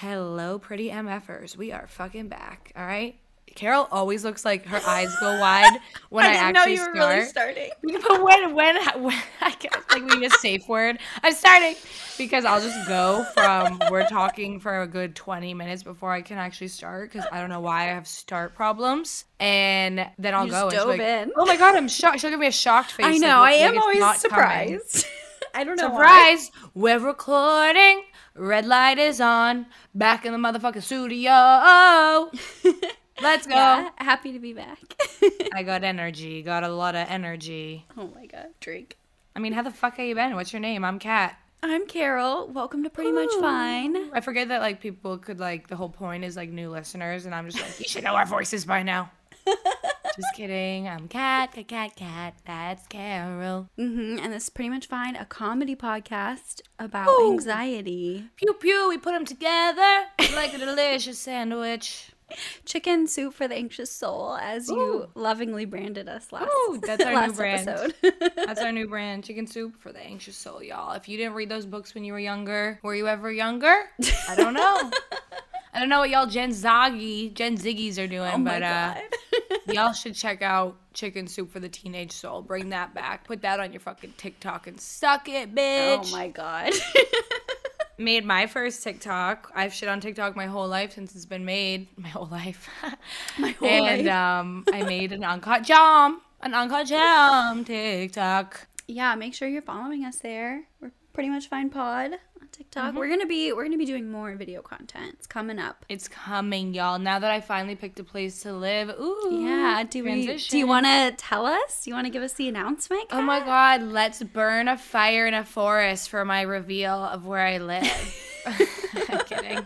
Hello, pretty MFers. We are fucking back. All right. Carol always looks like her eyes go wide when I, I didn't actually know you were start. really starting. But when when when I get, like we need a safe word, I'm starting because I'll just go from we're talking for a good 20 minutes before I can actually start because I don't know why I have start problems, and then I'll You go. just and like. Oh my god, I'm shocked. She'll give me a shocked face. I know. like I am it's always surprised. I don't know why. We're recording. Red light is on. Back in the motherfucking studio. Let's go. Yeah, happy to be back. I got energy. Got a lot of energy. oh my god, drink. I mean, how the fuck have you been? What's your name? I'm Kat. I'm Carol. Welcome to Pretty Much Fine. I forget that like people could like the whole point is like new listeners, and I'm just like you should know our voices by now. just kidding. I'm Kat. Kat. Kat. Kat. That's Carol. Mm-hmm. And this is Pretty Much Fine, a comedy podcast about Ooh. anxiety. Pew pew. We put them together like a delicious sandwich. Chicken soup for the anxious soul, as you lovingly branded us last. Ooh, that's our new brand. episode. That's our new brand, Chicken Soup for the Anxious Soul, y'all. If you didn't read those books when you were younger, were you ever younger? I don't know. I don't know what y'all Gen Zoggy, Gen Ziggies are doing, oh but uh, y'all should check out Chicken Soup for the Teenage Soul. Bring that back. Put that on your fucking TikTok and suck it, bitch. oh my god. Made my first TikTok. I've shit on TikTok my whole life since it's been made. My whole life. My whole and life. um, I made an uncut jam. An uncut jam TikTok. yeah, make sure you're following us there. We're pretty much fine pod TikTok. Mm-hmm. We're gonna be we're gonna be doing more video content. It's coming up. It's coming, y'all. Now that I finally picked a place to live. Ooh. Yeah. Do we? Do you want to tell us? Do you want to give us the announcement? Oh my god, let's burn a fire in a forest for my reveal of where I live. I'm kidding.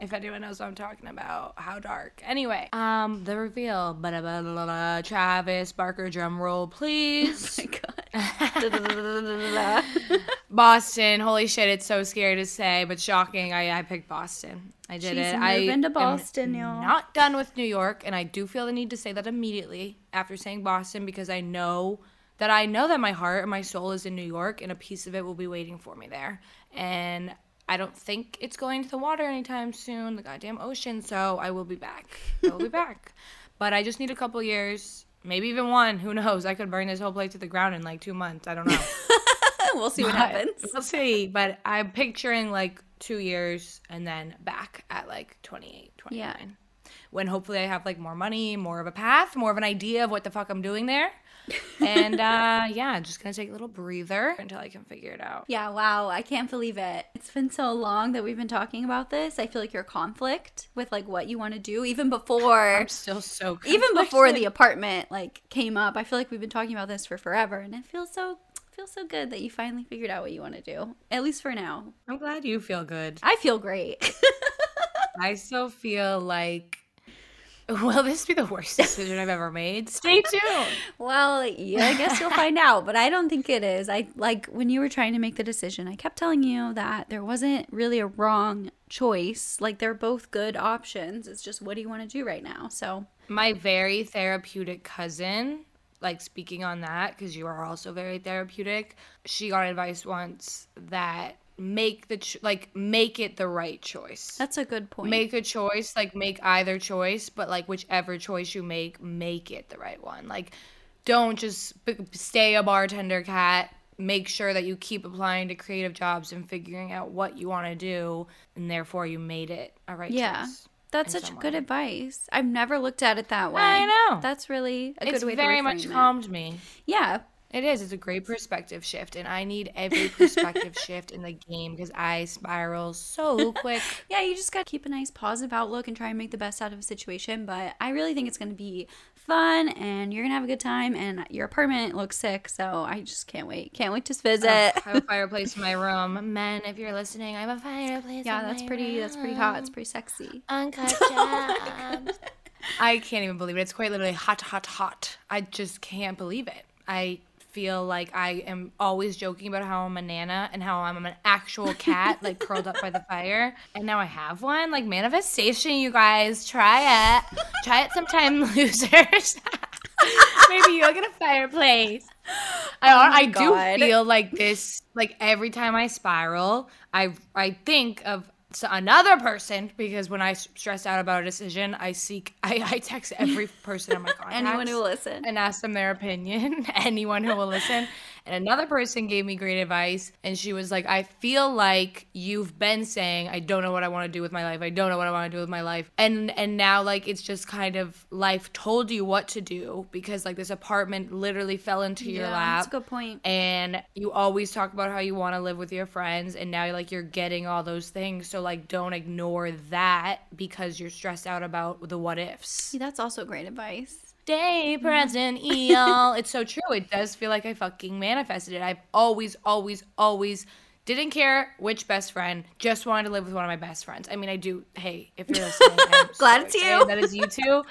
If anyone knows what I'm talking about, how dark. Anyway, um, the reveal. Blah, blah, blah, blah, blah. Travis Barker, drum roll, please. Oh my god. Boston. Holy shit, it's so scary to say, but shocking. I, I picked Boston. I did She's it. I moving to Boston, y'all. Not done with New York, and I do feel the need to say that immediately after saying Boston because I know that I know that my heart and my soul is in New York, and a piece of it will be waiting for me there. And I don't think it's going to the water anytime soon, the goddamn ocean. So I will be back. I will be back. But I just need a couple years, maybe even one. Who knows? I could burn this whole place to the ground in like two months. I don't know. we'll see what But happens. We'll see. But I'm picturing like two years and then back at like 28, 29. Yeah. When hopefully I have like more money, more of a path, more of an idea of what the fuck I'm doing there. And uh yeah, just gonna take a little breather until I can figure it out. Yeah, wow, I can't believe it. It's been so long that we've been talking about this. I feel like you're conflict with like what you want to do even before I'm still so even before the apartment like came up. I feel like we've been talking about this for forever and it feels so feels so good that you finally figured out what you want to do. At least for now. I'm glad you feel good. I feel great. I still feel like will this be the worst decision I've ever made? Stay tuned. well, yeah, I guess you'll find out, but I don't think it is. I like when you were trying to make the decision, I kept telling you that there wasn't really a wrong choice. Like they're both good options. It's just what do you want to do right now? So, my very therapeutic cousin like speaking on that because you are also very therapeutic she got advice once that make the ch- like make it the right choice That's a good point. make a choice like make either choice but like whichever choice you make make it the right one like don't just b- stay a bartender cat make sure that you keep applying to creative jobs and figuring out what you want to do and therefore you made it a right choice. yeah. choice That's such good advice. I've never looked at it that way. I know. That's really a it's good way very to much it. calmed me Yeah. It is. It's a great perspective shift, and I need every perspective shift in the game because I spiral so quick. Yeah, you just got to keep a nice positive outlook and try and make the best out of a situation. But I really think it's going to be fun and you're going to have a good time. And your apartment looks sick. So I just can't wait. Can't wait to visit. I have a fireplace in my room. Men, if you're listening, I have a fireplace. yeah, in that's pretty. That's pretty hot. It's pretty sexy. Uncut oh jams. I can't even believe it. It's quite literally hot, hot, hot. I just can't believe it. I feel like I am always joking about how I'm a nana and how I'm an actual cat, like curled up by the fire. And now I have one. Like manifestation, you guys. Try it. Try it sometime, losers. Maybe you'll get a fireplace. I, Oh I do God. feel like this, like every time I spiral, I I think of another person because when I stress out about a decision, I seek I, I text every person in my contacts. Anyone who will listen. and ask them their opinion. Anyone who will listen. And another person gave me great advice, and she was like, "I feel like you've been saying I don't know what I want to do with my life. I don't know what I want to do with my life, and and now like it's just kind of life told you what to do because like this apartment literally fell into your Yeah, lap. that's a good point. And you always talk about how you want to live with your friends, and now like you're getting all those things. So like, don't ignore that because you're stressed out about the what ifs. See, that's also great advice. Stay present, EL. it's so true. It does feel like I fucking manifested it. I've always, always, always didn't care which best friend. Just wanted to live with one of my best friends. I mean, I do. Hey, if you're listening, I'm Glad so it's you. That is you too.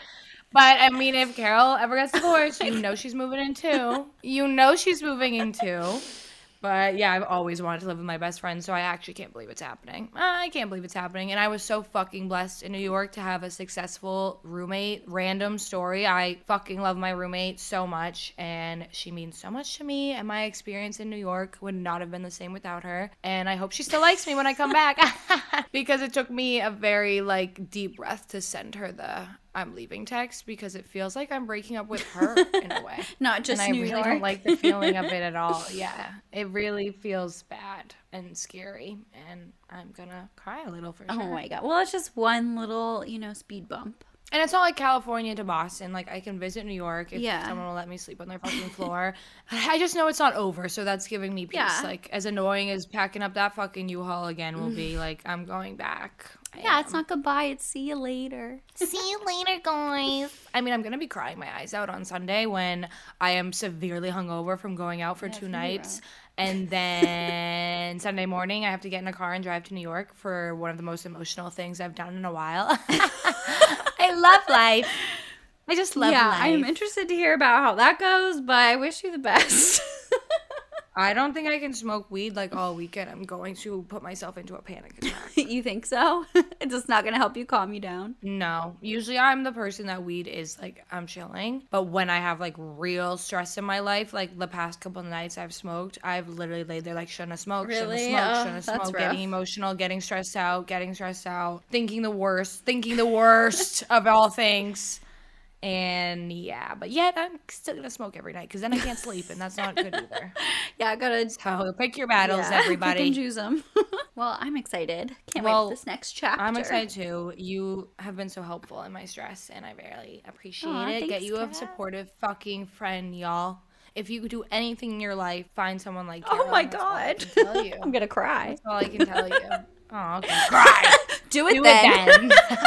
But I mean, if Carol ever gets divorced, you know she's moving in too. You know she's moving in too. But yeah, I've always wanted to live with my best friend, so I actually can't believe it's happening. Ah, I can't believe it's happening. And I was so fucking blessed in New York to have a successful roommate. Random story. I fucking love my roommate so much, and she means so much to me. And my experience in New York would not have been the same without her. And I hope she still likes me when I come back because it took me a very like deep breath to send her the I'm leaving text because it feels like I'm breaking up with her in a way. Not just and I New really York. don't like the feeling of it at all. Yeah, it really feels bad and scary, and I'm gonna cry a little for oh sure. Oh my god. Well, it's just one little, you know, speed bump. And it's not like California to Boston. Like I can visit New York if Yeah. someone will let me sleep on their fucking floor. I just know it's not over, so that's giving me peace. Yeah. Like as annoying as packing up that fucking U-Haul again will be, mm-hmm. like I'm going back. I Yeah, it's not goodbye. It's see you later. See you later, guys. I mean, I'm gonna be crying my eyes out on Sunday when I am severely hungover from going out for two nights, and then Sunday morning I have to get in a car and drive to New York for one of the most emotional things I've done in a while. I love life. I just love yeah, life. I'm interested to hear about how that goes, but I wish you the best. I don't think I can smoke weed like all weekend. I'm going to put myself into a panic attack. you think so? it's just not going to help you calm you down. No, usually I'm the person that weed is like I'm chilling, but when I have like real stress in my life, like the past couple of nights I've smoked, I've literally laid there like shouldn't have smoked, shouldn't have smoked, Oh, shouldn't have smoked, getting emotional, getting stressed out, getting stressed out, thinking the worst, thinking the worst of all things. And yeah, but yet I'm still gonna smoke every night because then I can't sleep, and that's not good either. Yeah, I got to So pick your battles, yeah, pick and everybody. choose them. well, I'm excited. Can't wait for this next chapter. I'm excited too. You have been so helpful in my stress, and I really appreciate Aw, it. Get you a supportive fucking friend, y'all. If you could do anything in your life, find someone like Oh my I god. can tell you. I'm going to cry. That's all I can tell you. Oh, okay. Cry. Do it Do then. it then.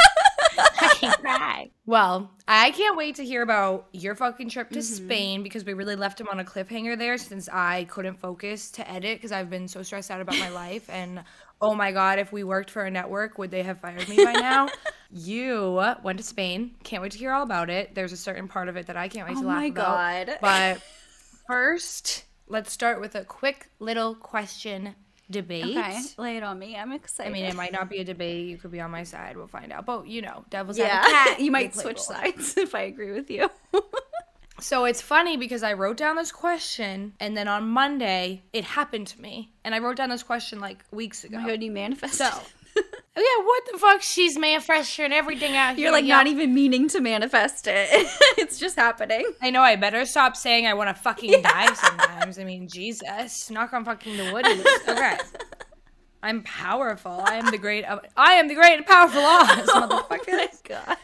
I can cry. Well, I can't wait to hear about your fucking trip to Mm-hmm. Spain because we really left him on a cliffhanger there since I couldn't focus to edit because I've been so stressed out about my life. And oh my God, if we worked for a network, would they have fired me by now? you went to Spain. Can't wait to hear all about it. There's a certain part of it that I can't wait Oh to laugh my about. God. But first, let's start with a quick little question debate. Okay, lay it on me. I'm excited. I mean, it might not be a debate. You could be on my side. We'll find out. But you know, devil's yeah, advocate. you might switch sides if I agree with you. So it's funny because I wrote down this question, and then on Monday it happened to me, and I wrote down this question like weeks ago. Oh my god, you manifested. so, Oh, yeah, what the fuck? She's manifesting everything out here. You're like yeah. not even meaning to manifest it. it's just happening. I know I better stop saying I want to fucking die sometimes. I mean, Jesus, knock on fucking the wood. Okay. I'm powerful. I am the great. I am the great and powerful Oz, oh motherfuckers. god.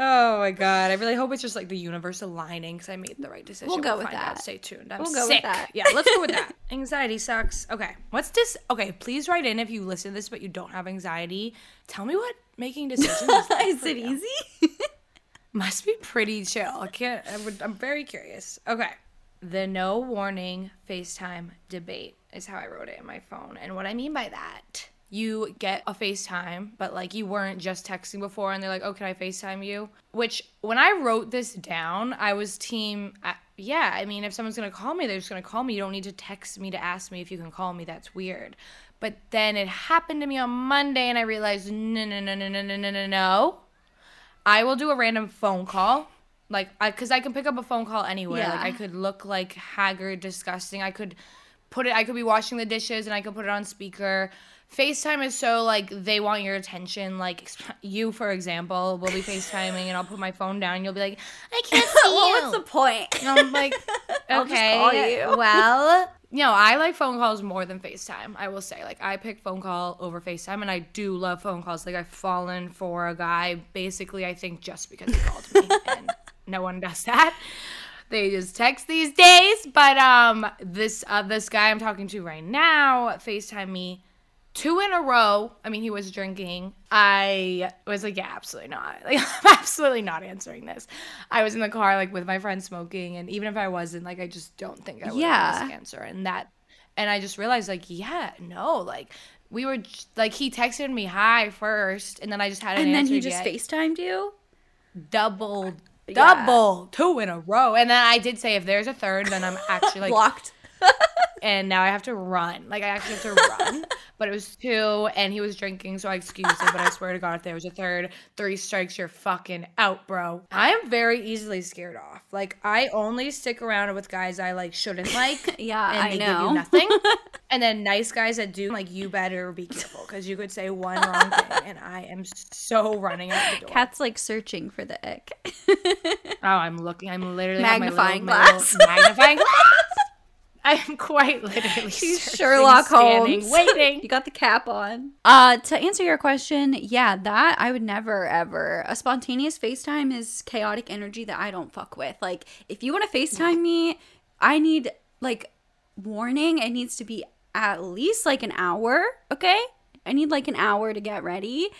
Oh my god! I really hope it's just like the universe aligning because I made the right decision. We'll go with find out. that. Stay tuned. I'm We'll go with that. Yeah, let's go with that. Anxiety sucks. Okay, what's this? Okay, please write in if you listen to this but you don't have anxiety. Tell me what making decisions is. like Is it you. easy? Must be pretty chill. I can't. I would, I'm very curious. Okay, the no warning FaceTime debate is how I wrote it in my phone, and what I mean by that. You get a FaceTime, but like you weren't just texting before, and they're like, "Oh, can I FaceTime you?" Which, when I wrote this down, I was team. Uh, yeah, I mean, if someone's gonna call me, they're just gonna call me. You don't need to text me to ask me if you can call me. That's weird. But then it happened to me on Monday, and I realized, no, no, no, no, no, no, no, no, no. I will do a random phone call. Like, I, cause I can pick up a phone call anywhere. Yeah. Like, I could look like haggard, disgusting. I could put it, I could be washing the dishes and I could put it on speaker. FaceTime is so like they want your attention. Like you, for example, will be FaceTiming and I'll put my phone down and you'll be like, I can't see well, you. what's the point? And I'm like, okay, well, know, I like phone calls more than FaceTime. I will say, like, I pick phone call over FaceTime, and I do love phone calls. Like, I've fallen for a guy basically, I think, just because he called me, and no one does that. They just text these days. But um, this uh, this guy I'm talking to right now FaceTime me two in a row. I mean, he was drinking. I was like, yeah, absolutely not. Like, I'm absolutely not answering this. I was in the car, like, with my friend smoking. And even if I wasn't, like, I just don't think I would Yeah. yeah. answer. And that, and I just realized, like, yeah, no, like, we were, like, he texted me hi first. And then I just hadn't And then he just yet. FaceTimed you? double, Yeah. double, two in a row. And then I did say, if there's a third, then I'm actually, like, Blocked. and now I have to run. Like I actually have to run. But it was two, and he was drinking, so I excused it. But I swear to God, if there was a third, three strikes, you're fucking out, bro. I am very easily scared off. Like I only stick around with guys I like shouldn't like. Yeah, and I they give know. you nothing. and then nice guys that do, like you better be careful because you could say one wrong thing, and I am so running out the door. Cat's like searching for the ick. Oh, I'm looking. I'm literally have my Magnifying little- my glass. little magnifying glass. I am quite literally. She's Sherlock standing, Holmes. waiting. you got the cap on. Uh, to answer your question, yeah, that I would never ever. A spontaneous FaceTime is chaotic energy that I don't fuck with. Like, if you want to FaceTime me, I need like warning. It needs to be at least like an hour. Okay, I need like an hour to get ready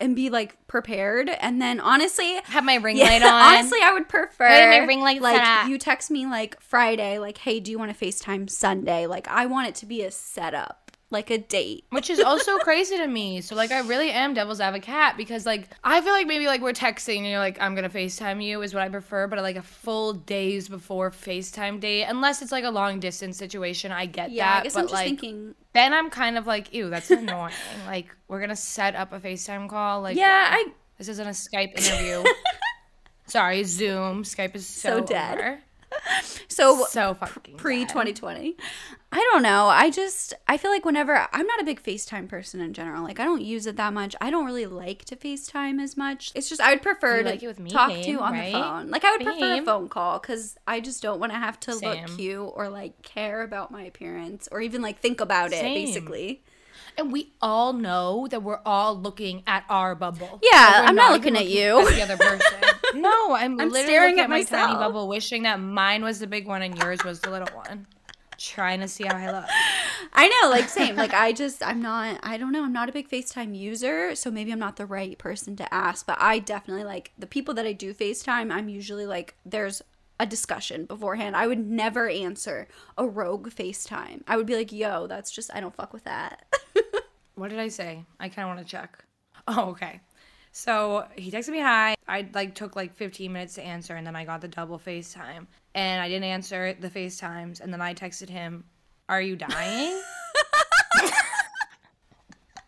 and be like prepared. And then honestly, Have my ring yeah, light on. honestly, I would prefer my ring light like you text me like Friday, like, hey, do you want to FaceTime Sunday? Like, I want it to be a setup, like a date. which is also crazy to me. So like I really am devil's advocate because like I feel like maybe like we're texting and you're like I'm gonna FaceTime you is what I prefer, but like a full days before FaceTime date, unless it's like a long distance situation, I get Yeah, that. I guess but I'm just like thinking. then I'm kind of like, ew, that's annoying. like we're gonna set up a FaceTime call. Like Yeah, uh, I this isn't a Skype interview. Sorry, Zoom. Skype is so, So dead. over. so So fucking pre 2020. I don't know. I just I feel like whenever I'm not a big FaceTime person in general. Like I don't use it that much. I don't really like to FaceTime as much. It's just I would prefer You to like it with me, talk to on right? the phone. Like I would prefer a phone call cuz I just don't want to have to Same. look cute or like care about my appearance or even like think about it Same. basically. And we all know that we're all looking at our bubble. Yeah, we're I'm not even looking at you. At the other person. no, I'm, I'm literally staring at at my tiny bubble, wishing that mine was the big one and yours was the little one. Trying to see how I look. I know, like same. like I just I'm not I don't know, I'm not a big FaceTime user, so maybe I'm not the right person to ask, but I definitely like the people that I do FaceTime, I'm usually like there's a discussion beforehand. I would never answer a rogue FaceTime. I would be like, "Yo, that's just I don't fuck with that." What did I say? I kind of want to check. Oh, okay. So he texted me hi. I like took like 15 minutes to answer, and then I got the double FaceTime, and I didn't answer the FaceTimes, and then I texted him, "Are you dying?"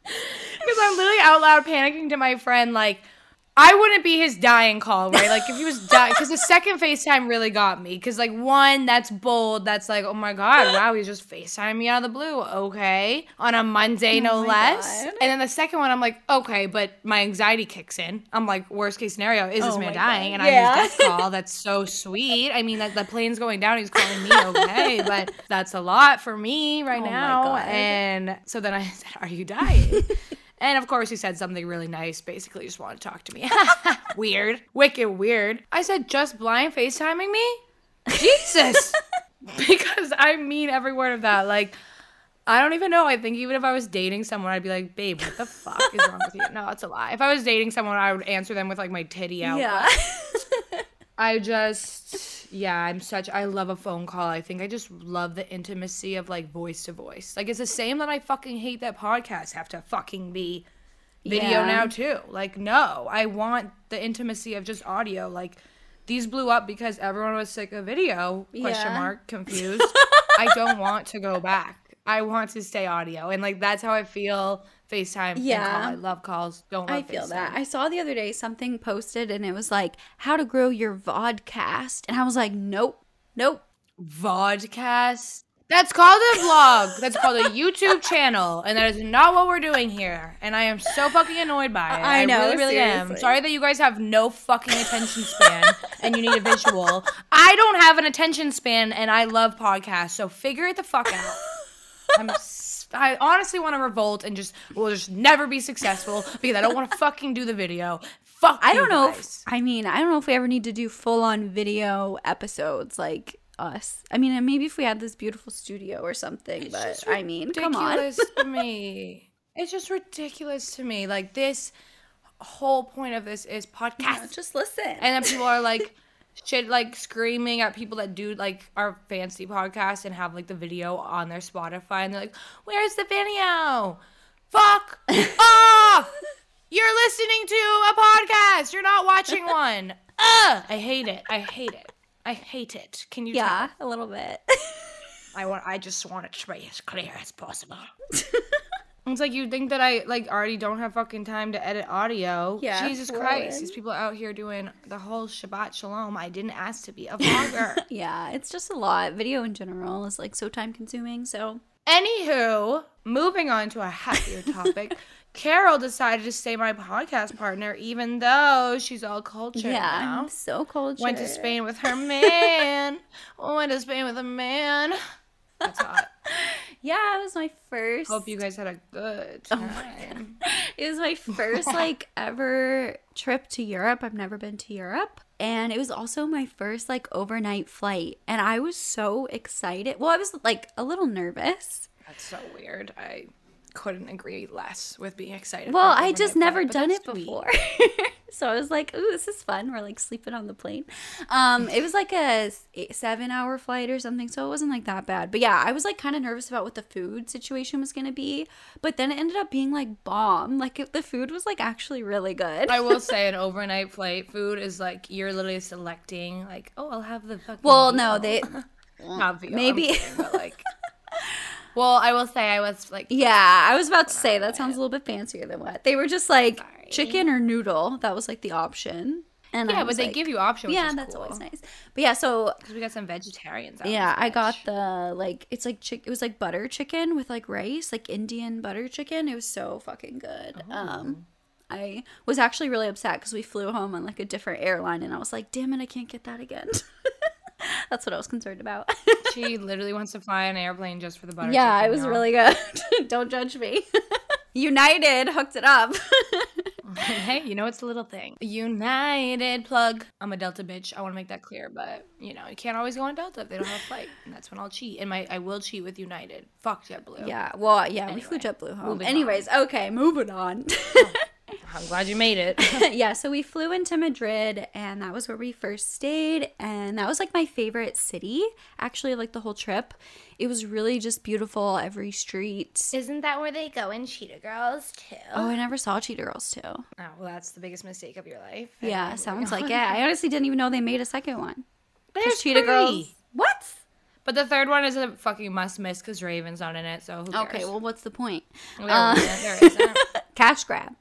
Because I'm literally out loud panicking to my friend, like, I wouldn't be his dying call, right? Like, if he was dying, because the second FaceTime really got me. Because, like, one, that's bold. That's like, oh my God, wow, he's just FaceTime me out of the blue. Okay. On a Monday, no oh my less. God. And then the second one, I'm like, okay, but my anxiety kicks in. I'm like, worst case scenario, is this Oh man dying? God. And Yeah. I'm his death call. That's so sweet. I mean, that the plane's going down. He's calling me, okay, but that's a lot for me right Oh now. And so then I said, Are you dying? and of course, he said something really nice, basically, just wanted to talk to me. weird. Wicked weird. I said, Just blind FaceTiming me? Jesus. because I mean every word of that. Like, I don't even know. I think even if I was dating someone, I'd be like, babe, what the fuck is wrong with you? No, it's a lie. If I was dating someone, I would answer them with like my titty out. yeah. I just, yeah, I'm such, I love a phone call. I think I just love the intimacy of like voice to voice. Like, it's the same that I fucking hate that podcasts have to fucking be video Yeah. now, too. Like, no, I want the intimacy of just audio. Like, these blew up because everyone was sick of video, question Yeah. mark, confused. I don't want to go back. I want to stay audio. And like, that's how I feel FaceTime and Yeah. call. I love calls. Don't love I feel FaceTime. that. I saw the other day something posted and it was like how to grow your vodcast and I was like, "Nope. Nope. Vodcast. That's called a vlog. That's called a YouTube channel, and that is not what we're doing here. And I am so fucking annoyed by it. I know, really, really am. Sorry that you guys have no fucking attention span and you need a visual. I don't have an attention span, and I love podcasts. So figure it the fuck out. I'm. I honestly want to revolt and just will just never be successful because I don't want to fucking do the video. Fuck. I don't know. If. I mean, I don't know if we ever need to do full on video episodes like us. I mean, maybe if we had this beautiful studio or something. but just I mean, come on. ridiculous to me. It's just ridiculous to me. Like this whole point of this is podcast, Yeah, just listen. and then people are like shit, like screaming at people that do like our fancy podcast and have like the video on their Spotify, and they're like, "Where's the video? Fuck off! You're listening to a podcast. You're not watching one. Ugh! I hate it. I hate it. I hate it. Can you? yeah, a little bit. I want. I just want it to be as clear as possible. It's like you think that I like already don't have fucking time to edit audio. Yeah, Jesus Christ. These people out here doing the whole Shabbat Shalom. I didn't ask to be a vlogger. yeah, it's just a lot. Video in general is like so time consuming. So Anywho, moving on to a happier topic. Carol decided to stay my podcast partner even though she's all cultured yeah, now. I'm so cold. Went to Spain with her man. Went to Spain with a man. That's hot. Yeah, it was my first. Hope you guys had a good oh time. It was my first like ever trip to Europe. I've never been to Europe. And it was also my first like overnight flight. And I was so excited. Well, I was like a little nervous. That's so weird. I couldn't agree less with being excited. Well, I just never done it sweet. before. so I was like, ooh, this is fun. We're like sleeping on the plane. Um, it was like a eight- seven hour flight or something. So it wasn't like that bad. But yeah, I was like kind of nervous about what the food situation was going to be. But then it ended up being like bomb. Like it, the food was like actually really good. I will say an overnight flight food is like you're literally selecting like, oh, I'll have the fucking well, no, they, not veal, maybe- kidding, but like. Well, I will say I was like, Yeah, I was about to say that sounds a little bit fancier than what they were. Just like Sorry. chicken or noodle. That was like the option. And yeah, but they like- give you options. Yeah, that's always nice. But yeah, so Because we got some vegetarians. Out yeah, I got the like it's like chick. It was like butter chicken with like rice, like Indian butter chicken. It was so fucking good. Oh. Um, I was actually really upset because we flew home on like a different airline, and I was like, damn it, I can't get that again. that's what I was concerned about. She literally wants to fly an airplane just for the butter. yeah, it was really good. Don't judge me. United hooked it up. hey, you know it's a little thing. United plug. I'm a Delta bitch. I want to make that clear, but you know you can't always go on Delta if they don't have a flight, and that's when I'll cheat. And my I will cheat with United. Fuck JetBlue. Yeah, well, yeah, we flew JetBlue home. Anyways, okay, moving on. Oh. I'm glad you made it. yeah, so we flew into Madrid, and that was where we first stayed, and that was like my favorite city, actually, like the whole trip. It was really just beautiful, every street. Isn't that where they go in Cheetah Girls too? Oh, I never saw Cheetah Girls too. Oh, well, that's the biggest mistake of your life. Yeah, Anyway, sounds like it. I honestly didn't even know they made a second one. There's Cheetah three. Girls. What? But the third one is a fucking must miss because Raven's not in it. So who cares? Okay, well, what's the point? there, uh, there isn't. cash grab.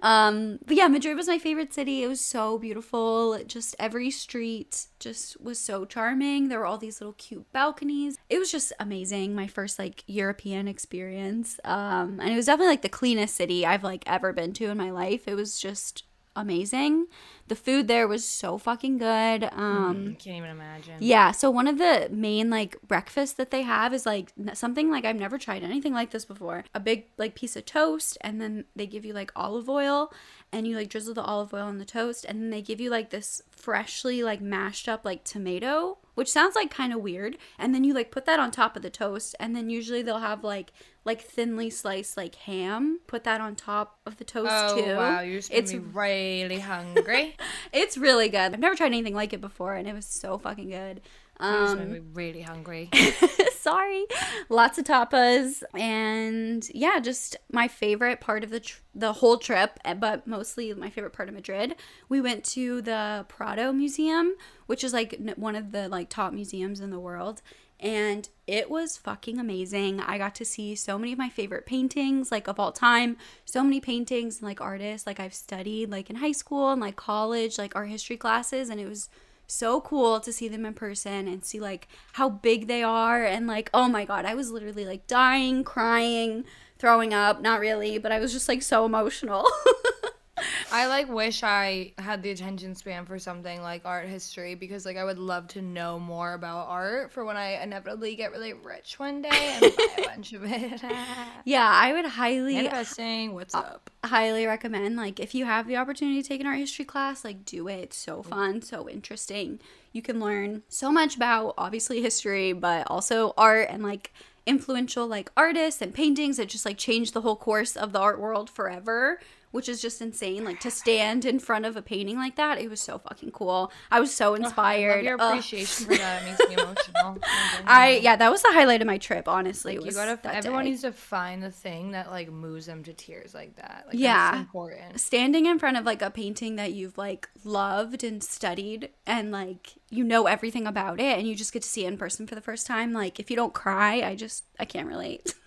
Um, but yeah, Madrid was my favorite city. It was so beautiful. Just every street just was so charming. There were all these little cute balconies. It was just amazing. My first like European experience. Um, and it was definitely like the cleanest city I've like ever been to in my life. It was just amazing. The food there was so fucking good. Um, Can't even imagine. yeah, so one of the main like breakfasts that they have is like something like I've never tried anything like this before. A big like piece of toast and then they give you like olive oil and you like drizzle the olive oil on the toast and then they give you like this freshly like mashed up like tomato, which sounds like kind of weird. And then you like put that on top of the toast and then usually they'll have like like thinly sliced like ham, put that on top of the toast Oh too. wow, you're It's really hungry. it's really good. I've never tried anything like it before and it was so fucking good. you just made Um really hungry. sorry. Lots of tapas and yeah just my favorite part of the tr- the whole trip eh, but mostly my favorite part of madrid. We went to the prado museum which is like one of the like top museums in the world and it was fucking amazing. I got to see so many of my favorite paintings like of all time. So many paintings and like artists like i've studied like in high school and like college like art history classes and it was so cool to see them in person and see like how big they are and like oh my god, I was literally like dying, crying, throwing up, not really, but I was just like so emotional. I like wish I had the attention span for something like art history because like I would love to know more about art for when I inevitably get really rich one day and buy a bunch of it. yeah, I would highly Manifesting, what's uh, up? highly recommend like if you have the opportunity to take an art history class like do it it's so fun so interesting you can learn so much about obviously history but also art and like influential like artists and paintings that just like change the whole course of the art world forever which is just insane like to stand in front of a painting like that it was so fucking cool i was so inspired your Ugh. appreciation for that. It makes me emotional. i yeah that was the highlight of my trip honestly Like, you gotta. Everyone day. needs to find the thing that like moves them to tears like that. Like, Yeah. important. standing in front of like a painting that you've like loved and studied and like you know everything about it and you just get to see it in person for the first time like if you don't cry i just i can't relate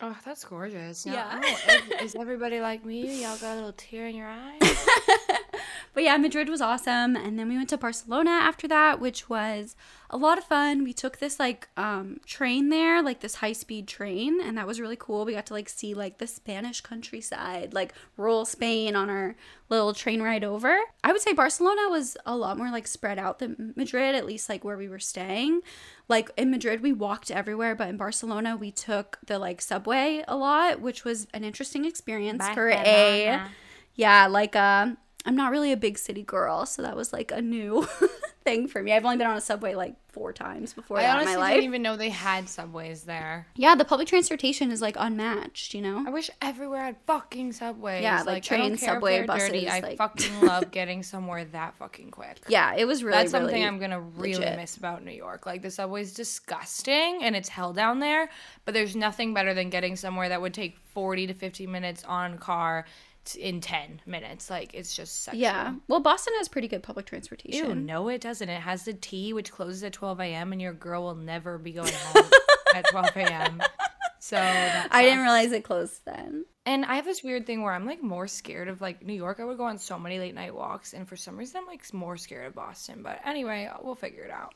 Oh, that's gorgeous. Yeah. Yeah. Oh, is, is everybody like me? Y'all got a little tear in your eye? but yeah madrid was awesome. And then we went to barcelona after that which was a lot of fun. We took this like um train there like this high speed train and that was really cool. We got to like see like the spanish countryside like rural spain on our little train ride over. I would say barcelona was a lot more like spread out than madrid at least like where we were staying. Like in madrid we walked everywhere but in barcelona we took the like subway a lot which was an interesting experience for a yeah like um i'm not really a big city girl so that was like a new thing for me i've only been on a subway like four times before I that in honestly my life didn't even know they had subways there. yeah the public transportation is like unmatched you know I wish everywhere had fucking subways. Yeah, like I don't trains, care if subway, they're dirty. buses, I like- fucking love getting somewhere that fucking quick. yeah it was really That's something really I'm gonna really legit. miss about New York. Like the subway's disgusting and it's hell down there, but there's nothing better than getting somewhere that would take 40 to 50 minutes on car in 10 minutes. Like it's just sexual. yeah well boston has pretty good public Ew, transportation no, it doesn't. It has the T, which closes at 12 a.m., and your girl will never be going home at 12 a.m. So i didn't realize it closed then And I have this weird thing where I'm like more scared of like New York. I would go on so many late night walks, and for some reason I'm like more scared of Boston. But anyway, we'll figure it out.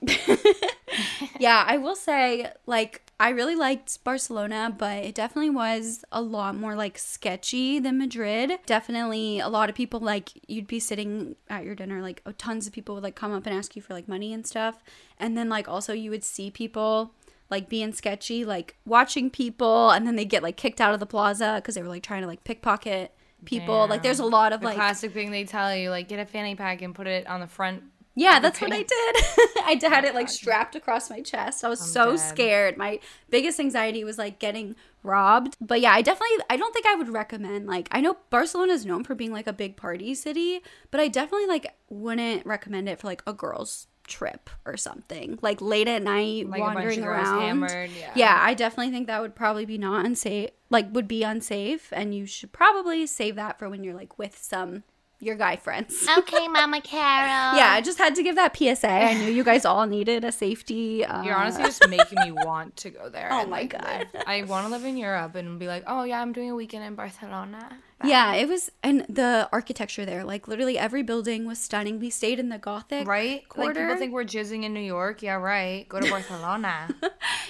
yeah, I will say, like, I really liked Barcelona, but it definitely was a lot more like sketchy than Madrid. Definitely a lot of people, like, you'd be sitting at your dinner, like, oh, tons of people would like come up and ask you for like money and stuff. And then, like, also you would see people like being sketchy, like watching people, and then they get like kicked out of the plaza because they were like trying to like pickpocket people. Like, there's a lot of The like, classic thing they tell you, like get a fanny pack and put it on the front. Yeah, that's what I did. I had oh it like strapped across my chest. I was so dead. scared. My biggest anxiety was like getting robbed. But yeah, I definitely I don't think I would recommend like I know Barcelona is known for being like a big party city, but I definitely like wouldn't recommend it for like a girls trip or something. Like late at night Like wandering around. Yeah. Yeah, I definitely think that would probably be not unsafe, like would be unsafe and you should probably save that for when you're like with some your guy friends. Okay, Mama Carol. Yeah, I just had to give that PSA. I knew you guys all needed a safety. Uh, You're honestly just making me want to go there. Oh and, my like, God. live. I want to live in Europe and be like, oh yeah, I'm doing a weekend in Barcelona. yeah, it was, and the architecture there, like literally every building was stunning. We stayed in the Gothic, Right? Like Quarter? people think we're jizzing in New York. Yeah, right. Go to Barcelona.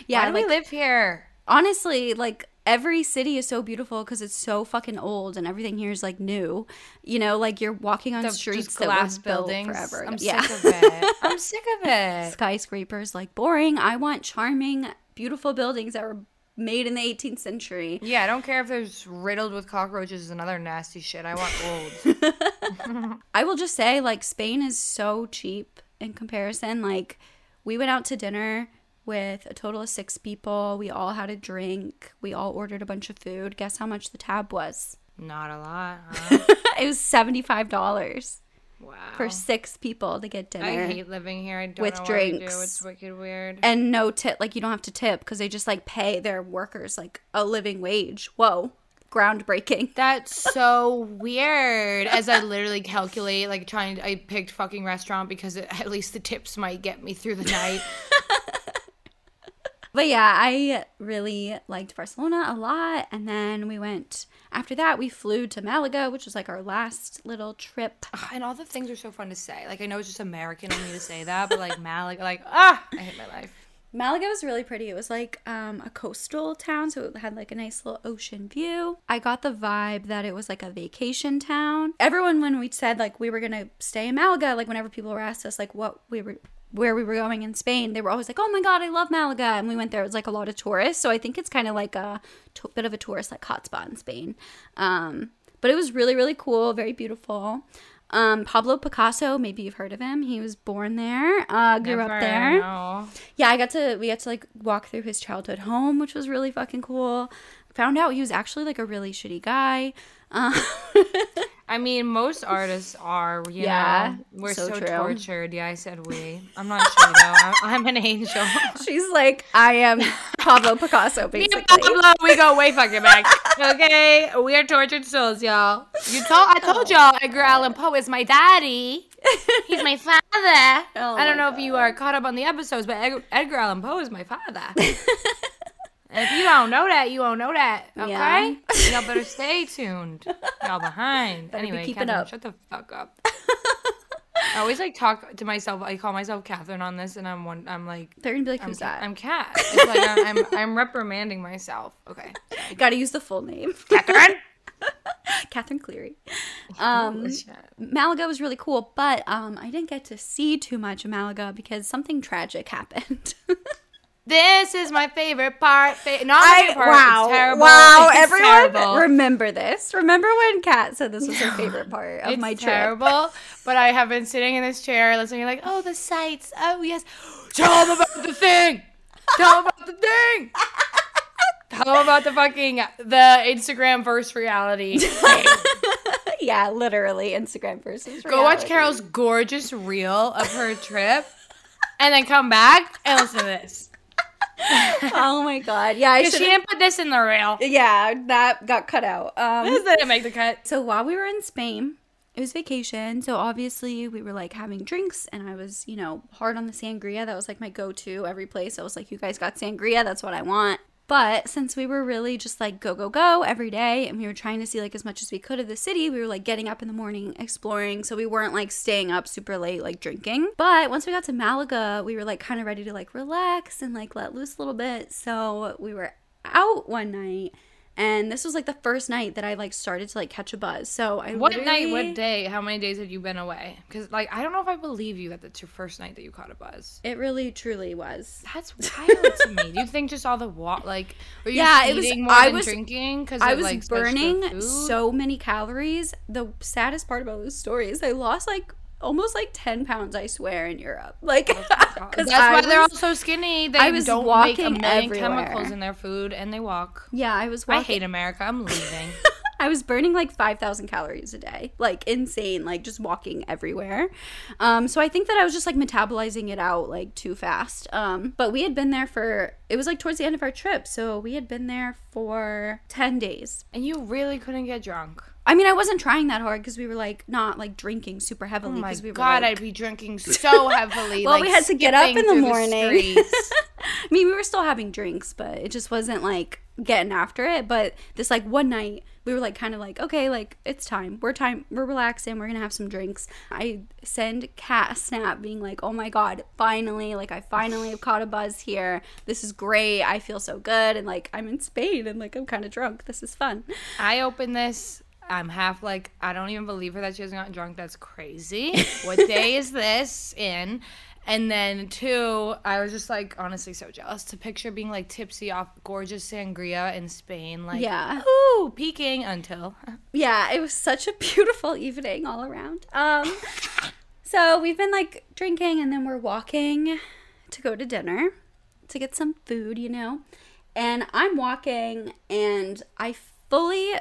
Yeah, Why do like we live here? honestly, like every city is so beautiful because it's so fucking old and everything here is like new. You know, like you're walking on The streets just that glass were built buildings. forever. I'm yeah. sick of it. I'm sick of it. skyscrapers like boring. I want charming, beautiful buildings that were made in the 18th century. Yeah, I don't care if there's riddled with cockroaches and other nasty shit. I want old. I will just say, like, Spain is so cheap in comparison. Like, we went out to dinner with a total of six people. We all had a drink. We all ordered a bunch of food. Guess how much the tab was? Not a lot. Huh? it was $75 Wow. for six people to get dinner. I hate living here. I don't with know why we do. drinks. It's wicked weird. and no tip. Like, you don't have to tip because they just, like, pay their workers, like, a living wage. Whoa. Groundbreaking. That's so weird. As I literally calculate, like trying, to, I picked fucking restaurant because it, at least the tips might get me through the night. But yeah, I really liked Barcelona a lot. And then we went, after that, we flew to Malaga, which was like our last little trip. And all the things are so fun to say. Like I know it's just American of me to say that, but like Malaga, like ah, I hate my life. Malaga was really pretty. It was like um, a coastal town, so it had like a nice little ocean view. I got the vibe that it was like a vacation town. Everyone, when we said like we were gonna stay in Malaga, like whenever people were asked us like what we were where we were going in Spain, they were always like, "Oh my god, I love Malaga!" And we went there. It was like a lot of tourists, so I think it's kind of like a t- bit of a tourist like hotspot in Spain. Um, but it was really really cool, very beautiful. Um, Pablo Picasso, maybe you've heard of him. He was born there, uh, grew Never, up there. Yeah, I got to we got to like walk through his childhood home, which was really fucking cool. Found out he was actually like a really shitty guy. Um, I mean, most artists are. You Yeah, know, we're so so, tortured. Yeah, I said we. I'm not sure though. I'm, I'm an angel. she's like, I am Pablo Picasso, basically. Pablo, we go way fucking back. Okay, we are tortured souls, y'all. You told I told oh, y'all Edgar Allan Poe is my daddy. He's my father. Oh I don't know if you are caught up on the episodes, but Ed- Edgar Allan Poe is my father. If you don't know that, you won't know that. Okay, Yeah. y'all better stay tuned. Y'all behind. Better be anyway, keeping Catherine, up. shut the fuck up. I always like talk to myself. I call myself Catherine on this, and I'm one. I'm like, They're gonna be like, I'm, who's that? I'm Cat. It's like I'm, I'm, I'm reprimanding myself. Okay, Gotta use the full name. Catherine. Catherine Cleary. Um, Malaga was really cool, but um, I didn't get to see too much of Malaga because something tragic happened. This is my favorite part. Fa- not my favorite part. wow, It's terrible. wow, It's everyone terrible. remember this. Remember when Kat said this was her favorite part of it's my trip? terrible. But I have been sitting in this chair listening, like, oh, the sights. Oh, yes. Tell them about the thing. Tell them about the thing. Tell them about the fucking the Instagram versus reality. thing. yeah, literally Instagram versus reality. Go watch. Carol's gorgeous reel of her trip, and then come back and listen to this. oh my god. Yeah, I should. she didn't put this in the reel. Yeah, that got cut out. Um, didn't make the cut. So while we were in Spain, it was vacation. So obviously we were like having drinks and I was, you know, hard on the sangria. That was like my go-to every place. I was like, you guys got sangria, that's what I want. But since we were really just like go go go every day and we were trying to see like as much as we could of the city, we were like getting up in the morning exploring. So we weren't like staying up super late like drinking. But once we got to Malaga, we were like kind of ready to like relax and like let loose a little bit. So we were out one night and this was like the first night that I like started to like catch a buzz. So I What night? What day? How many days had you been away? Because like I don't know if I believe you that that's your first night that you caught a buzz. It really truly was. That's wild to me. Do you think just all the wa- like were you Yeah, it was- eating more I than was- drinking? Because I was like, burning so many calories. The saddest part about this story is I lost like almost like 10 pounds, I swear, in Europe. Like, oh, because That's why they're all so skinny. They I was don't make a million everywhere. chemicals in their food, and they walk. Yeah, I was I hate America. I'm leaving. I was burning like 5,000 calories a day. Like insane, like just walking everywhere. Um, so I think that I was just like metabolizing it out like too fast. Um, but we had been there for, it was like towards the end of our trip. So we had been there for 10 days. and you really couldn't get drunk. I mean, I wasn't trying that hard because we were like not like drinking super heavily Oh my because we were god, like, I'd be drinking so heavily. Well, like, we had to get up in the morning. streets. I mean, we were still having drinks, but it just wasn't like getting after it. But this like one night, we were like kind of like, okay, like it's time. We're time. We're relaxing. We're gonna have some drinks. I send cat a snap being like, oh my god, finally, like I finally have caught a buzz here. This is great. I feel so good, and like I'm in Spain, and like I'm kind of drunk. This is fun. I open this. I'm half like I don't even believe her that she hasn't gotten drunk. That's crazy. What day is this in? And then two, I was just like honestly so jealous to picture being like tipsy off gorgeous sangria in Spain, like Yeah. ooh, peaking until yeah, it was such a beautiful evening all around. Um, so we've been like drinking and then we're walking to go to dinner to get some food, you know. And I'm walking and I fully,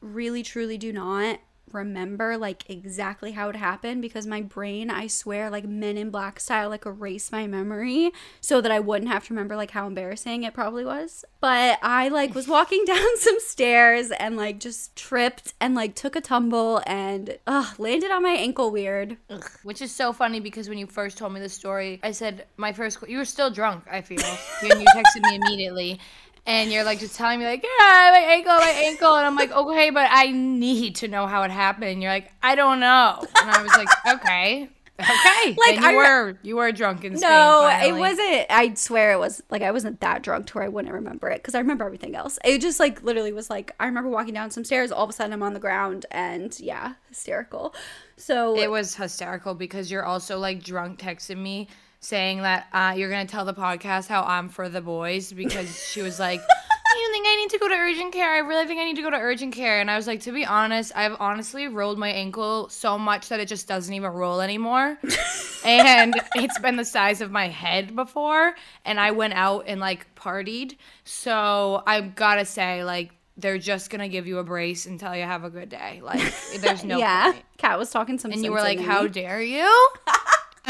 really, truly do not remember like exactly how it happened because my brain, I swear, like men in black style, like erased my memory so that I wouldn't have to remember like how embarrassing it probably was. But I like was walking down some stairs and like just tripped and like took a tumble and ugh, landed on my ankle weird. Which is so funny because when you first told me the story, I said my first. You were still drunk. I feel, and you texted me immediately, and you're like just telling me like, yeah, my ankle, my ankle, and I'm like, okay, but I need to know how it happened. And you're like, I don't know, and I was like, okay. Okay, like you I were, you were drunk in Spain. No, it wasn't. I swear it was like I wasn't that drunk to where I wouldn't remember it because I remember everything else. It just like literally was like I remember walking down some stairs. All of a sudden, I'm on the ground, and yeah, hysterical. So It was hysterical because you're also like drunk texting me saying that uh, you're gonna tell the podcast how I'm for the boys because she was like, "You think I need to go to urgent care? I really think I need to go to urgent care." And I was like, to be honest, I've honestly rolled my ankle so much that it just doesn't even roll anymore, and it's been the size of my head before. And I went out and like partied, so I've gotta say like. They're just gonna give you a brace and tell you have a good day. Like, there's no yeah, point. Kat was talking some. And you were like, "How dare you?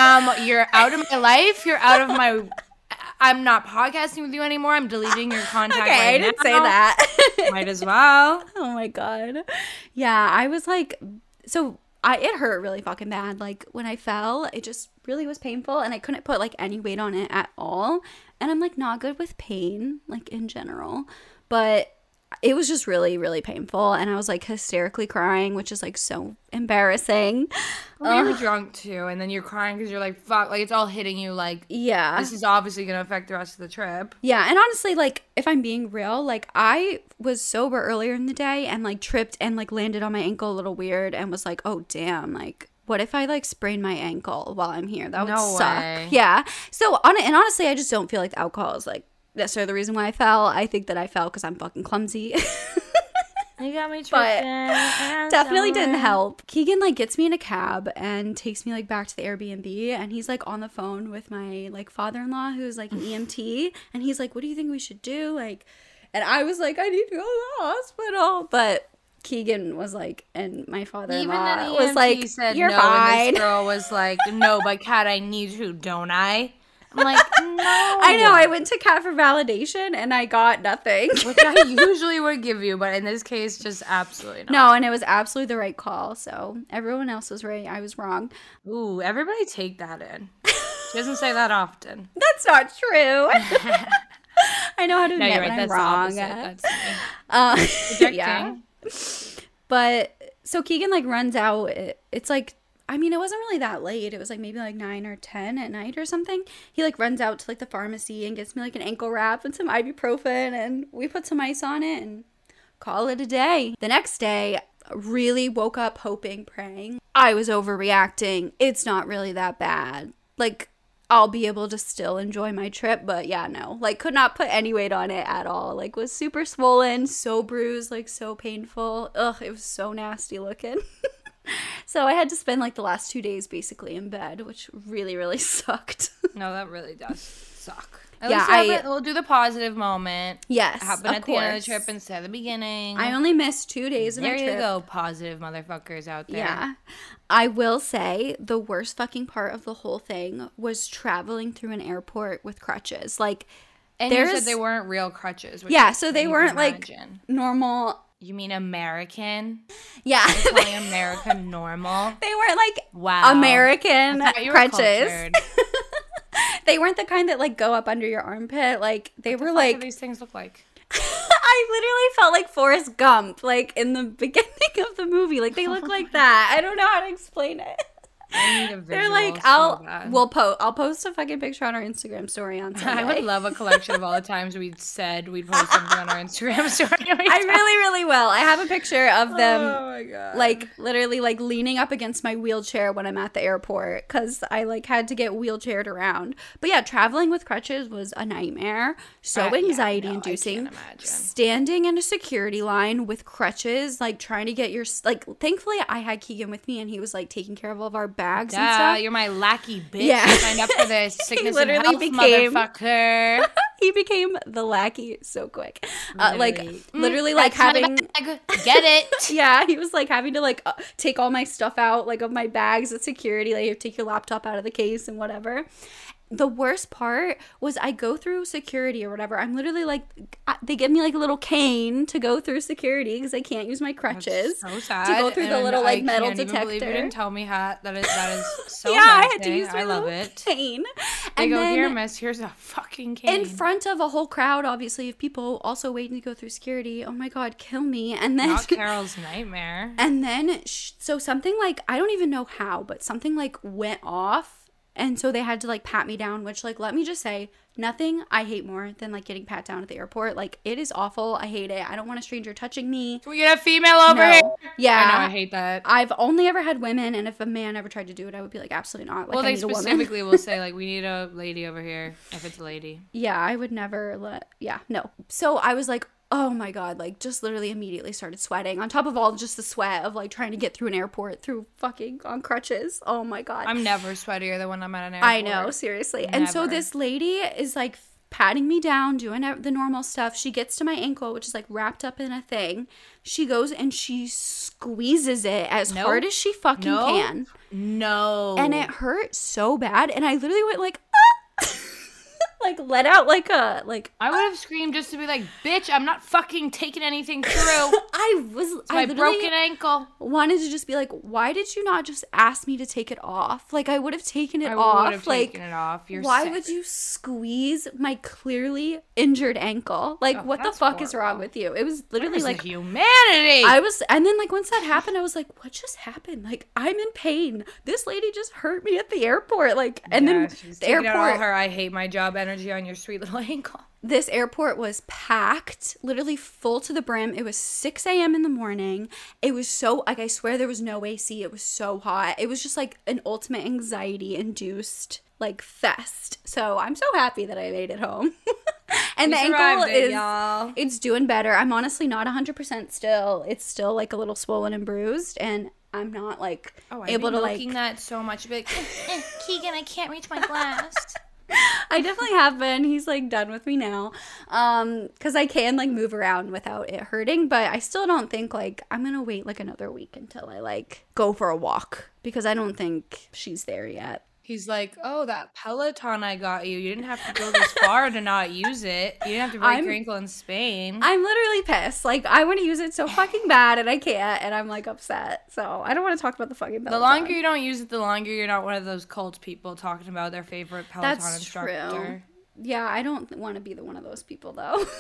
Um, you're out of my life. You're out of my. I'm not podcasting with you anymore. I'm deleting your contact. Okay, right I didn't say that. Might as well. oh my god. Yeah, I was like, so I it hurt really fucking bad. Like when I fell, it just really was painful, and I couldn't put like any weight on it at all. And I'm like not good with pain, like in general, but it was just really really painful and i was like hysterically crying which is like so embarrassing you were drunk too, and then you're crying because you're like, "Fuck!" Like it's all hitting you. Like yeah this is obviously gonna affect the rest of the trip. Yeah, and honestly, like if I'm being real, like I was sober earlier in the day and like tripped and like landed on my ankle a little weird and was like, oh damn, like what if I like sprain my ankle while I'm here? That would No suck. way. Yeah. So on and honestly, I just don't feel like alcohol is like necessarily the reason why I fell. I think that I fell because I'm fucking clumsy. You got me But tripping. definitely didn't help. Keegan like gets me in a cab and takes me like back to the Airbnb and he's like on the phone with my like father-in-law who's like an EMT and he's like, "What do you think we should do?" Like and I was like, "I need to go to the hospital." But Keegan was like and my father-in-law was like, said "You're no, and fine." this girl was like, "No, but Kat, I need to, don't I?" I'm like, "No." I know. I went to Kat for validation and I got nothing. which I usually would give you, but in this case, just absolutely not. no, and it was absolutely the right call. So everyone else was right. I was wrong. Ooh, everybody take that in. She doesn't say that often. That's not true. I know how to No, admit you're when right. I'm wrong. That's. Uh, yeah. But so Keegan like runs out. It, it's like I mean, it wasn't really that late. It was like maybe like nine or ten at night or something. He like runs out to like the pharmacy and gets me like an ankle wrap and some ibuprofen, and we put some ice on it and call it a day. The next day, really woke up hoping, praying. I was overreacting. It's not really that bad. Like I'll be able to still enjoy my trip, but yeah, no. Like could not put any weight on it at all. Like was super swollen, so bruised, like so painful. Ugh, it was so nasty looking. so I had to spend like the last 2 days basically in bed, which really really sucked. No, that really does suck. At Yeah, least you have I- it- we'll do the positive moment. yes. Happen at the end of the trip instead of the beginning. I only missed 2 days of there you go, positive motherfuckers out there. Yeah. I will say the worst fucking part of the whole thing was traveling through an airport with crutches. Like And you There's- said they weren't real crutches. which yeah, so they weren't like normal. You mean American? Yeah. Calling America normal? they weren't like Wow. American I thought you were crutches. They weren't the kind that like go up under your armpit. Like they were What do like these things look like? I literally felt like Forrest Gump, like in the beginning of the movie. Like they look like that. I don't know how to explain it. I need a visual They're like, so I'll bad. we'll post. I'll post a fucking picture on our Instagram story on Sunday. I would love a collection of all the times we said we'd post something on our Instagram story. I really, really will. I have a picture of them. Oh my god! like literally like leaning up against my wheelchair when I'm at the airport because I like had to get wheelchaired around. But yeah, traveling with crutches was a nightmare. So Uh, yeah, anxiety no, inducing. Standing in a security line with crutches, like trying to get your like. Thankfully, I had Keegan with me, and he was like taking care of all of our bags and stuff. you're my lackey bitch. Yeah. You signed up for this sickness and health, became- motherfucker. he became the lackey so quick. Uh, like Literally. literally Mm, like having. Get it? yeah, he was like having to like uh, take all my stuff out like of my bags at security, like take your laptop out of the case and whatever. The worst part was I go through security or whatever. I'm literally like they give me like a little cane to go through security because I can't use my crutches so sad. to go through the little like I metal can't even believe you didn't tell me how that is. That is so. yeah, I had to use my I love little it. cane. They And go here, miss. Here's a fucking cane. in front of a whole crowd, obviously, of people also waiting to go through security. Oh my god, kill me! And then Not Carol's nightmare. And then, so something like, I don't even know how, but something like went off. And so they had to like pat me down, which, like, let me just say, nothing I hate more than like getting pat down at the airport. Like, it is awful. I hate it. I don't want a stranger touching me. Can we get a female over No. here? Yeah. I know. I hate that. I've only ever had women, and if a man ever tried to do it, I would be like, absolutely not. Like, well, they need a woman. specifically will say like, we need a lady over here if it's a lady. Yeah, I would never let. Yeah, no. So I was like, oh my god, like just literally immediately started sweating. On top of all just the sweat of like trying to get through an airport through fucking on crutches. Oh my god. I'm never sweatier than when I'm at an airport. I know, seriously. And so this lady is like patting me down, doing the normal stuff. She gets to my ankle, which is like wrapped up in a thing. She goes and she squeezes it as Nope. hard as she fucking No. can. No. And it hurt so bad. And I literally went like! Like let out like a, like, I would ah. have screamed just to be like, bitch, I'm not fucking taking anything through. I was, I my broken ankle. wanted to just be like, why did you not just ask me to take it off? Like I would have taken it I off. would have like, taken it off. Why sick. would you squeeze my clearly injured ankle? Like, Oh, what the fuck is wrong with you? It was literally Where's like, humanity. I was, and then like once that happened, I was like, what just happened? Like, I'm in pain. This lady just hurt me at the airport. Like, and Yeah, then she's the taking out all airport, her I hate my job energy on your sweet little ankle. this airport was packed, literally full to the brim. It was 6 a.m. in the morning. It was so, like, I swear there was no AC. It was so hot. It was just like an ultimate anxiety induced, like, fest. So I'm so happy that I made it home. and We the ankle it, is, y'all. it's doing better. I'm honestly not 100% still. It's still like a little swollen and bruised. And I'm not like Oh, I've able been to like that so much. Be like, Eh, Keegan, I can't reach my glass. I definitely have been. He's like done with me now. Um, cuz I can like move around without it hurting, but I still don't think like I'm to wait like another week until I like go for a walk because I don't think she's there yet. He's like, oh, that Peloton I got you. You didn't have to go this far to not use it. You didn't have to break I'm- your ankle in Spain. I'm literally pissed. Like I want to use it so fucking bad and I can't and I'm like upset. So, I don't want to talk about the fucking Peloton. the longer you don't use it, the longer you're not one of those cult people talking about their favorite Peloton That's instructor. true. Yeah, I don't want to be the one of those people though.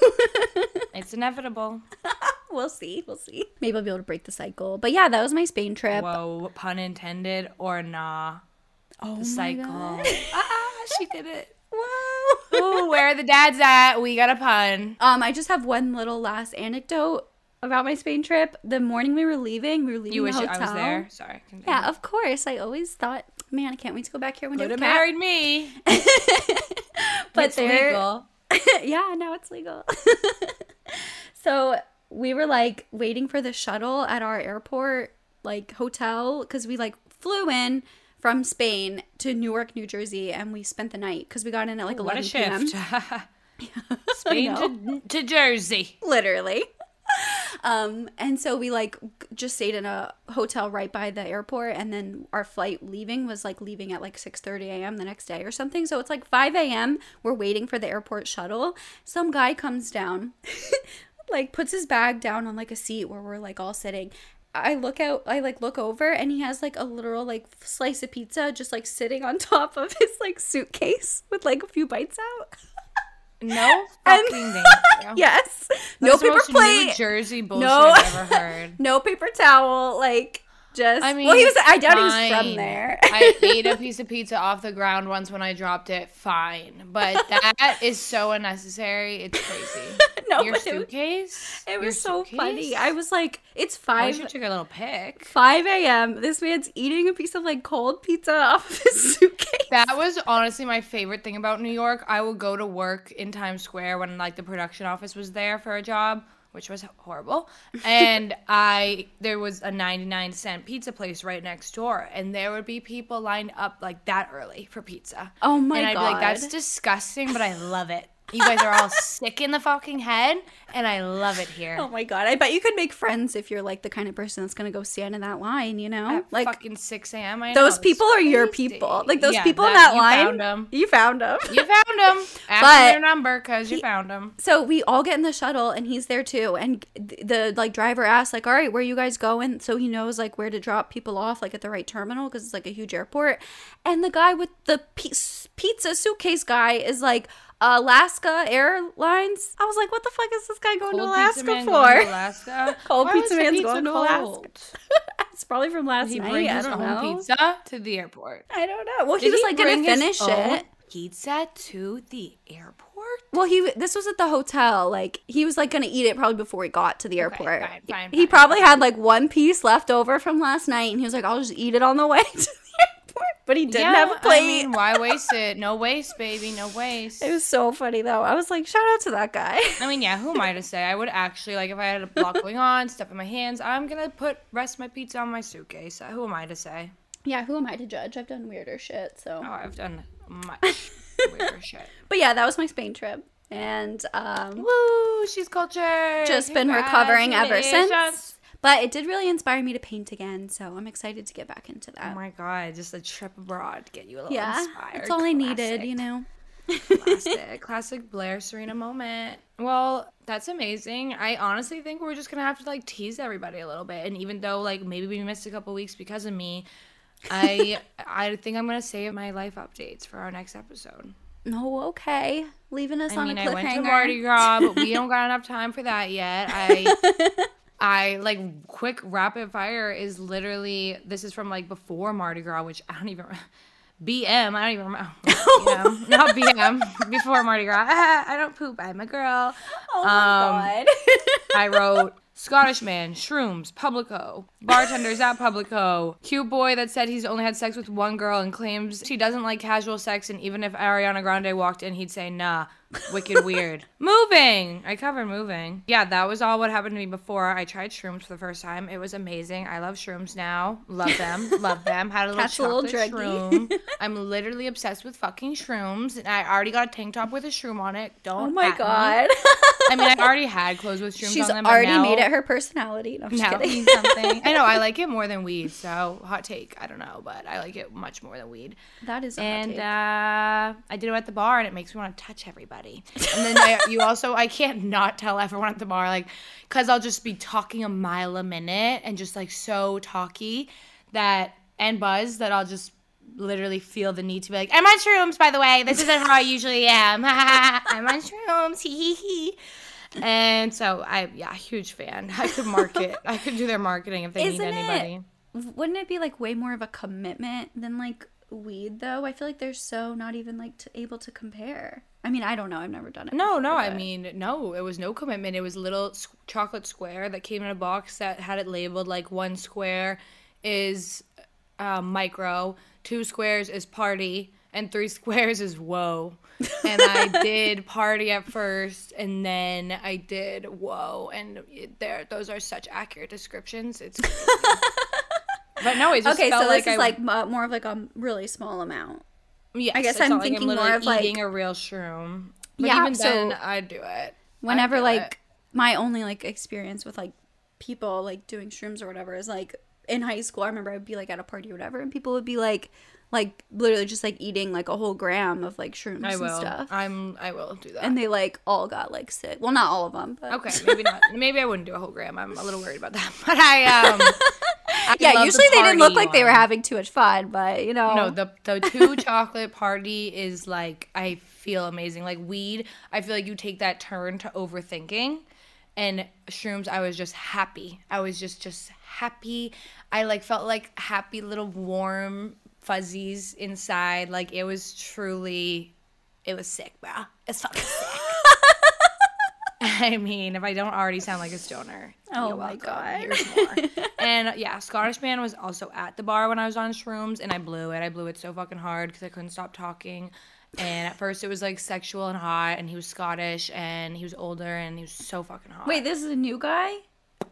It's inevitable. we'll see. We'll see. Maybe I'll be able to break the cycle. But yeah, that was my Spain trip. Whoa, pun intended or nah. Oh The my cycle. God. ah, she did it. Whoa. Ooh, where are the dads at? We got a pun. Um, I just have one little last anecdote about my Spain trip. The morning we were leaving, we were leaving You wish the I hotel. was there. Sorry. continue. Yeah, of course. I always thought, man, I can't wait to go back here when day. Could have with Kat. married me. But it's there- legal. yeah, now it's legal. so we were like waiting for the shuttle at our airport, like hotel, because we like flew in from Spain to Newark, New Jersey, and we spent the night because we got in at like What 11 a p.m. shift. Spain to, to Jersey. literally. Um, and so we like just stayed in a hotel right by the airport, and then our flight leaving was like leaving at like six thirty a.m. the next day or something. So it's like five a.m. We're waiting for the airport shuttle. Some guy comes down, like puts his bag down on like a seat where we're like all sitting. I look out, I like look over, and he has like a literal like slice of pizza just like sitting on top of his like suitcase with like a few bites out. No And- fucking thank yes, no That's the paper plate. New Jersey bullshit No. I've ever heard. no paper towel, like just. I mean, well, he was. I doubt he was from there. I ate a piece of pizza off the ground once when I dropped it. Fine, but that is so unnecessary. It's crazy. no, Your but it was, suitcase. it was so funny. I was like, it's five. should take a little pic. 5 a.m. This man's eating a piece of like cold pizza off of his suitcase. That was honestly my favorite thing about New York. I would go to work in Times Square when like the production office was there for a job, which was horrible. And I there was a 99 cent pizza place right next door and there would be people lined up like that early for pizza. Oh my and I'd god. be like that's disgusting, but I love it. You guys are all sick in the fucking head, and I love it here. Oh my god! I bet you could make friends if you're like the kind of person that's gonna go stand in that line. You know, At like fucking 6 a.m. I know. those know, people are your people. Like those Yeah, people in that line. you line. Found 'em. You found them. You found them. Ask But- them their number because you found them. so we all get in the shuttle and he's there too and th- the like driver asks like all right where you guys going so he knows like where to drop people off like at the right terminal because it's like a huge airport and the guy with the pizza suitcase guy is like alaska airlines i was like what the fuck is this guy going to Cold alaska pizza man for going to Alaska. Cold Why pizza man's pizza going to? Alaska. it's probably from last He night brings i his own know pizza to the airport. i don't know well he Did was like gonna finish own it Pizza to the airport. Well, he this was at the hotel. Like he was like gonna eat it probably before he got to the airport. fine, fine, he fine, probably fine. had like one piece left over from last night, and he was like, "I'll just eat it on the way to the airport." But he didn't have a plate. I mean, why waste it? No waste, baby. No waste. it was so funny though. I was like, "Shout out to that guy." I mean, yeah, who am I to say? I would actually like if I had a block going on, stuff in my hands. I'm gonna put rest my pizza on my suitcase. Uh, Who am I to say? yeah, who am I to judge? I've done weirder shit. So, Oh, I've done much weirder shit. but yeah, that was my Spain trip, and um, Woo! She's cultured. just been recovering ever since. But it did really inspire me to paint again, so I'm excited to get back into that. Oh my god, just a trip abroad to get you a little yeah, inspired. that's all I needed, you know. classic, classic Blair Serena moment. Well, that's amazing. I honestly think we're just gonna have to like tease everybody a little bit, and even though like maybe we missed a couple weeks because of me, I I think I'm gonna save my life updates for our next episode. No, okay, leaving us on a cliffhanger. I mean, I went to. Mardi Gras, but we don't got enough time for that yet. I. I like quick rapid fire is literally this is from like before Mardi Gras, which I don't even BM. I don't even remember. BM, not BM. Before Mardi Gras. I don't poop. I'm a girl. Oh Um, my god. I wrote Scottish man, shrooms, Publico, bartenders at Publico, cute boy that said he's only had sex with one girl and claims she doesn't like casual sex, and even if Ariana Grande walked in, he'd say nah. Wicked weird. moving. I covered moving. Yeah, that was all what happened to me before I tried shrooms for the first time. It was amazing. I love shrooms now. Love them. love them. Had a little Catch a little shroom. I'm literally obsessed with fucking shrooms, and I already got a tank top with a shroom on it. Don't. Oh my at me. god. I mean, I already had clothes with shrooms She's on them. already now, made it her personality. No, I'm Now kidding. something. I know I like it more than weed. So hot take. I don't know, but I like it much more than weed. that is a hot And uh, I did it at the bar, and it makes me want to touch everybody. And then I, you also, I can't not tell everyone at the bar, like, because I'll just be talking a mile a minute and just like so talky that and buzz that I'll just literally feel the need to be like, I'm on shrooms, by the way. This isn't how I usually am. I'm on shrooms. Hee hee hee. And so I, yeah, huge fan. I could market. I could do their marketing if they Isn't need anybody. it? Wouldn't it be like way more of a commitment than like weed though? I feel like they're so not even like to, able to compare. I mean, I don't know. I've never done it. No, no. before, I mean, no. It was no commitment. It was a little s- chocolate square that came in a box that had it labeled like one square is uh, micro, two squares is party, and three squares is whoa. And I did party at first, and then I did whoa, and there those are such accurate descriptions. It's. but no, it just Okay, felt so this like is I, like mu- more of like a really small amount. Yeah, I guess I'm like thinking more literally of, like- eating a real shroom. But Yeah, even so then, I'd do it. Whenever do like it. my only like experience with like people like doing shrooms or whatever is like in high school. I remember I'd be like at a party or whatever, and people would be like, like literally just like eating like a whole gram of like shrooms I and stuff. I'm. I will do that. and they like all got like sick. Well, not all of them, but okay, maybe not. Maybe I wouldn't do a whole gram. I'm a little worried about that. But I um. Yeah. love the Usually they didn't look like they were having too much fun, but you know, No, the the two chocolate party is like I feel amazing. Like weed, I feel like you take that turn to overthinking. And shrooms, I was just happy. I was just just happy. I like felt like happy little warm fuzzies inside. Like it was truly, it was sick, bro. It's fucking sick. I mean, if I don't already sound like a stoner, Oh my. God. And yeah, Scottish man was also at the bar when I was on shrooms, and I blew it. I blew it so fucking hard because I couldn't stop talking. And at first, it was like sexual and hot, and he was Scottish, and he was older, and he was so fucking hot. wait, this is a new guy,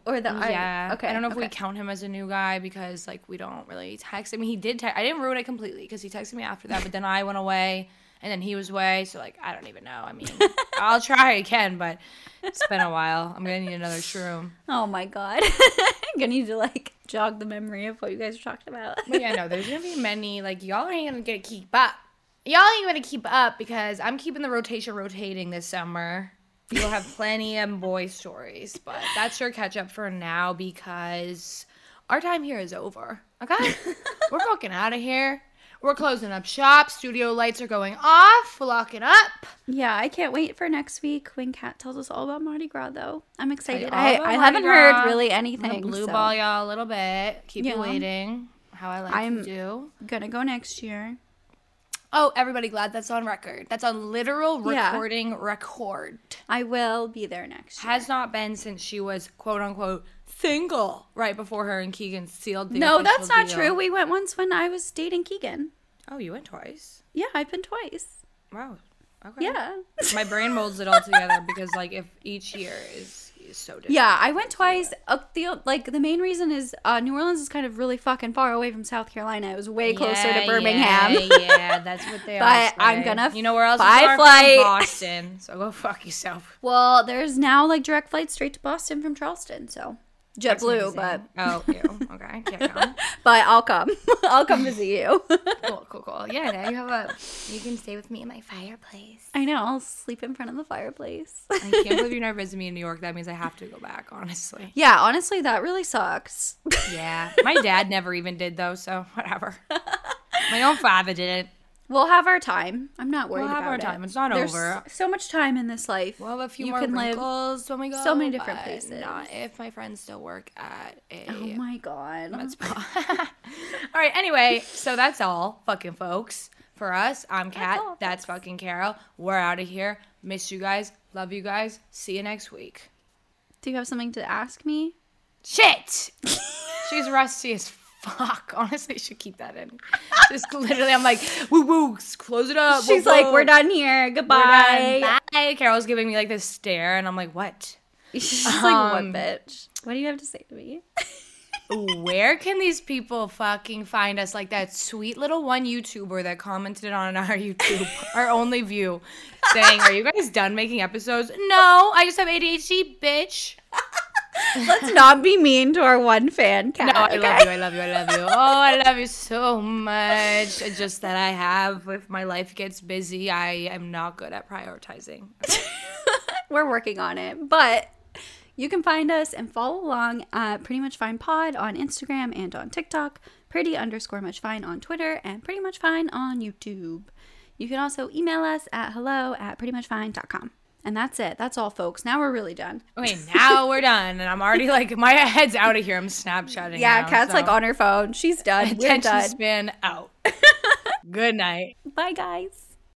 or the I- yeah. okay. I don't know if we count him as a new guy because like we don't really text. I mean, he did. Te- I didn't ruin it completely because he texted me after that, but then I went away and then he was away. So like, I don't even know. I mean, I'll try again, but it's been a while. I'm gonna need another shroom. Oh my god. I'm gonna need to like jog the memory of what you guys were talking about. But yeah, no, there's gonna be many. Like y'all ain't gonna get to keep up. Y'all ain't gonna keep up because I'm keeping the rotation rotating this summer. You'll have plenty of boy stories, but that's your catch up for now because our time here is over. Okay, we're fucking out of here. We're closing up shop. Studio lights are going off. We're locking up. yeah, I can't wait for next week when Kat tells us all about Mardi Gras though. I'm excited. I, I haven't Gras. heard really I'm anything. blue so ball y'all a little bit. Keep Yeah. you waiting. How I like I'm- to do. Gonna go next year. Oh, everybody glad that's on record. That's on literal Yeah. recording record. I will be there next year. Has not been since she was quote unquote single right before her and Keegan sealed the no, that's not deal. true. We went once when I was dating Keegan. Oh, you went twice. Yeah, I've been twice. Wow. Okay. Yeah. My brain molds it all together because like if each year is, is so different. Yeah, I went twice. Uh, the like the main reason is uh, New Orleans is kind of really fucking far away from South Carolina. It was way closer Yeah, to Birmingham. Yeah, yeah, that's what they are. But I'm gonna You know where else far flight. Boston. So go fuck yourself. well, there's now like direct flights straight to Boston from Charleston, so JetBlue, but oh, ew. okay, can't come. but I'll come. I'll come visit you. Cool, cool, cool. Yeah, now you have a. You can stay with me in my fireplace. I know. I'll sleep in front of the fireplace. I can't believe you're never visited me in New York. That means I have to go back. Honestly. yeah, honestly, that really sucks. Yeah, my dad never even did though, so whatever. My own father didn't. We'll have our time. I'm not worried about it. We'll have about our it. time. It's not There's over. So much time in this life. We'll have a few You more can live wrinkles when we go. so many different places. Not if my friends still work at a. Oh my god. med spa. all right. Anyway, so that's all, fucking folks. For us, I'm Kat. all, That's fucking Carol. We're out of here. Miss you guys. Love you guys. See you next week. Do you have something to ask me? Shit. She's rusty as fuck. Honestly, I should keep that in. Just literally, I'm like, woo woo, close it up. She's woo, like, woo. we're done here. Goodbye. done. Bye. Carol's giving me like this stare, and I'm like, what? She's like, what, Um, bitch? What do you have to say to me? Where can these people fucking find us? Like that sweet little one YouTuber that commented on our YouTube, our only view, saying, Are you guys done making episodes? No, I just have ADHD, bitch. Let's not be mean to our one fan, Kat. No, I okay? love you, I love you, I love you. Oh, I love you so much. It's just that I have, if my life gets busy, I am not good at prioritizing. We're working on it. But you can find us and follow along at Pretty Much Fine Pod on Instagram and on TikTok, Pretty underscore Much Fine on Twitter, and Pretty Much Fine on YouTube. You can also email us at hello at prettymuchfine.com. And that's it. That's all, folks. Now we're really done. Okay, now we're done, and I'm already like, my head's out of here. I'm Snapchatting. Yeah, now, Kat's like on her phone. She's done. We're Attention done. span out. Good night. Bye, guys.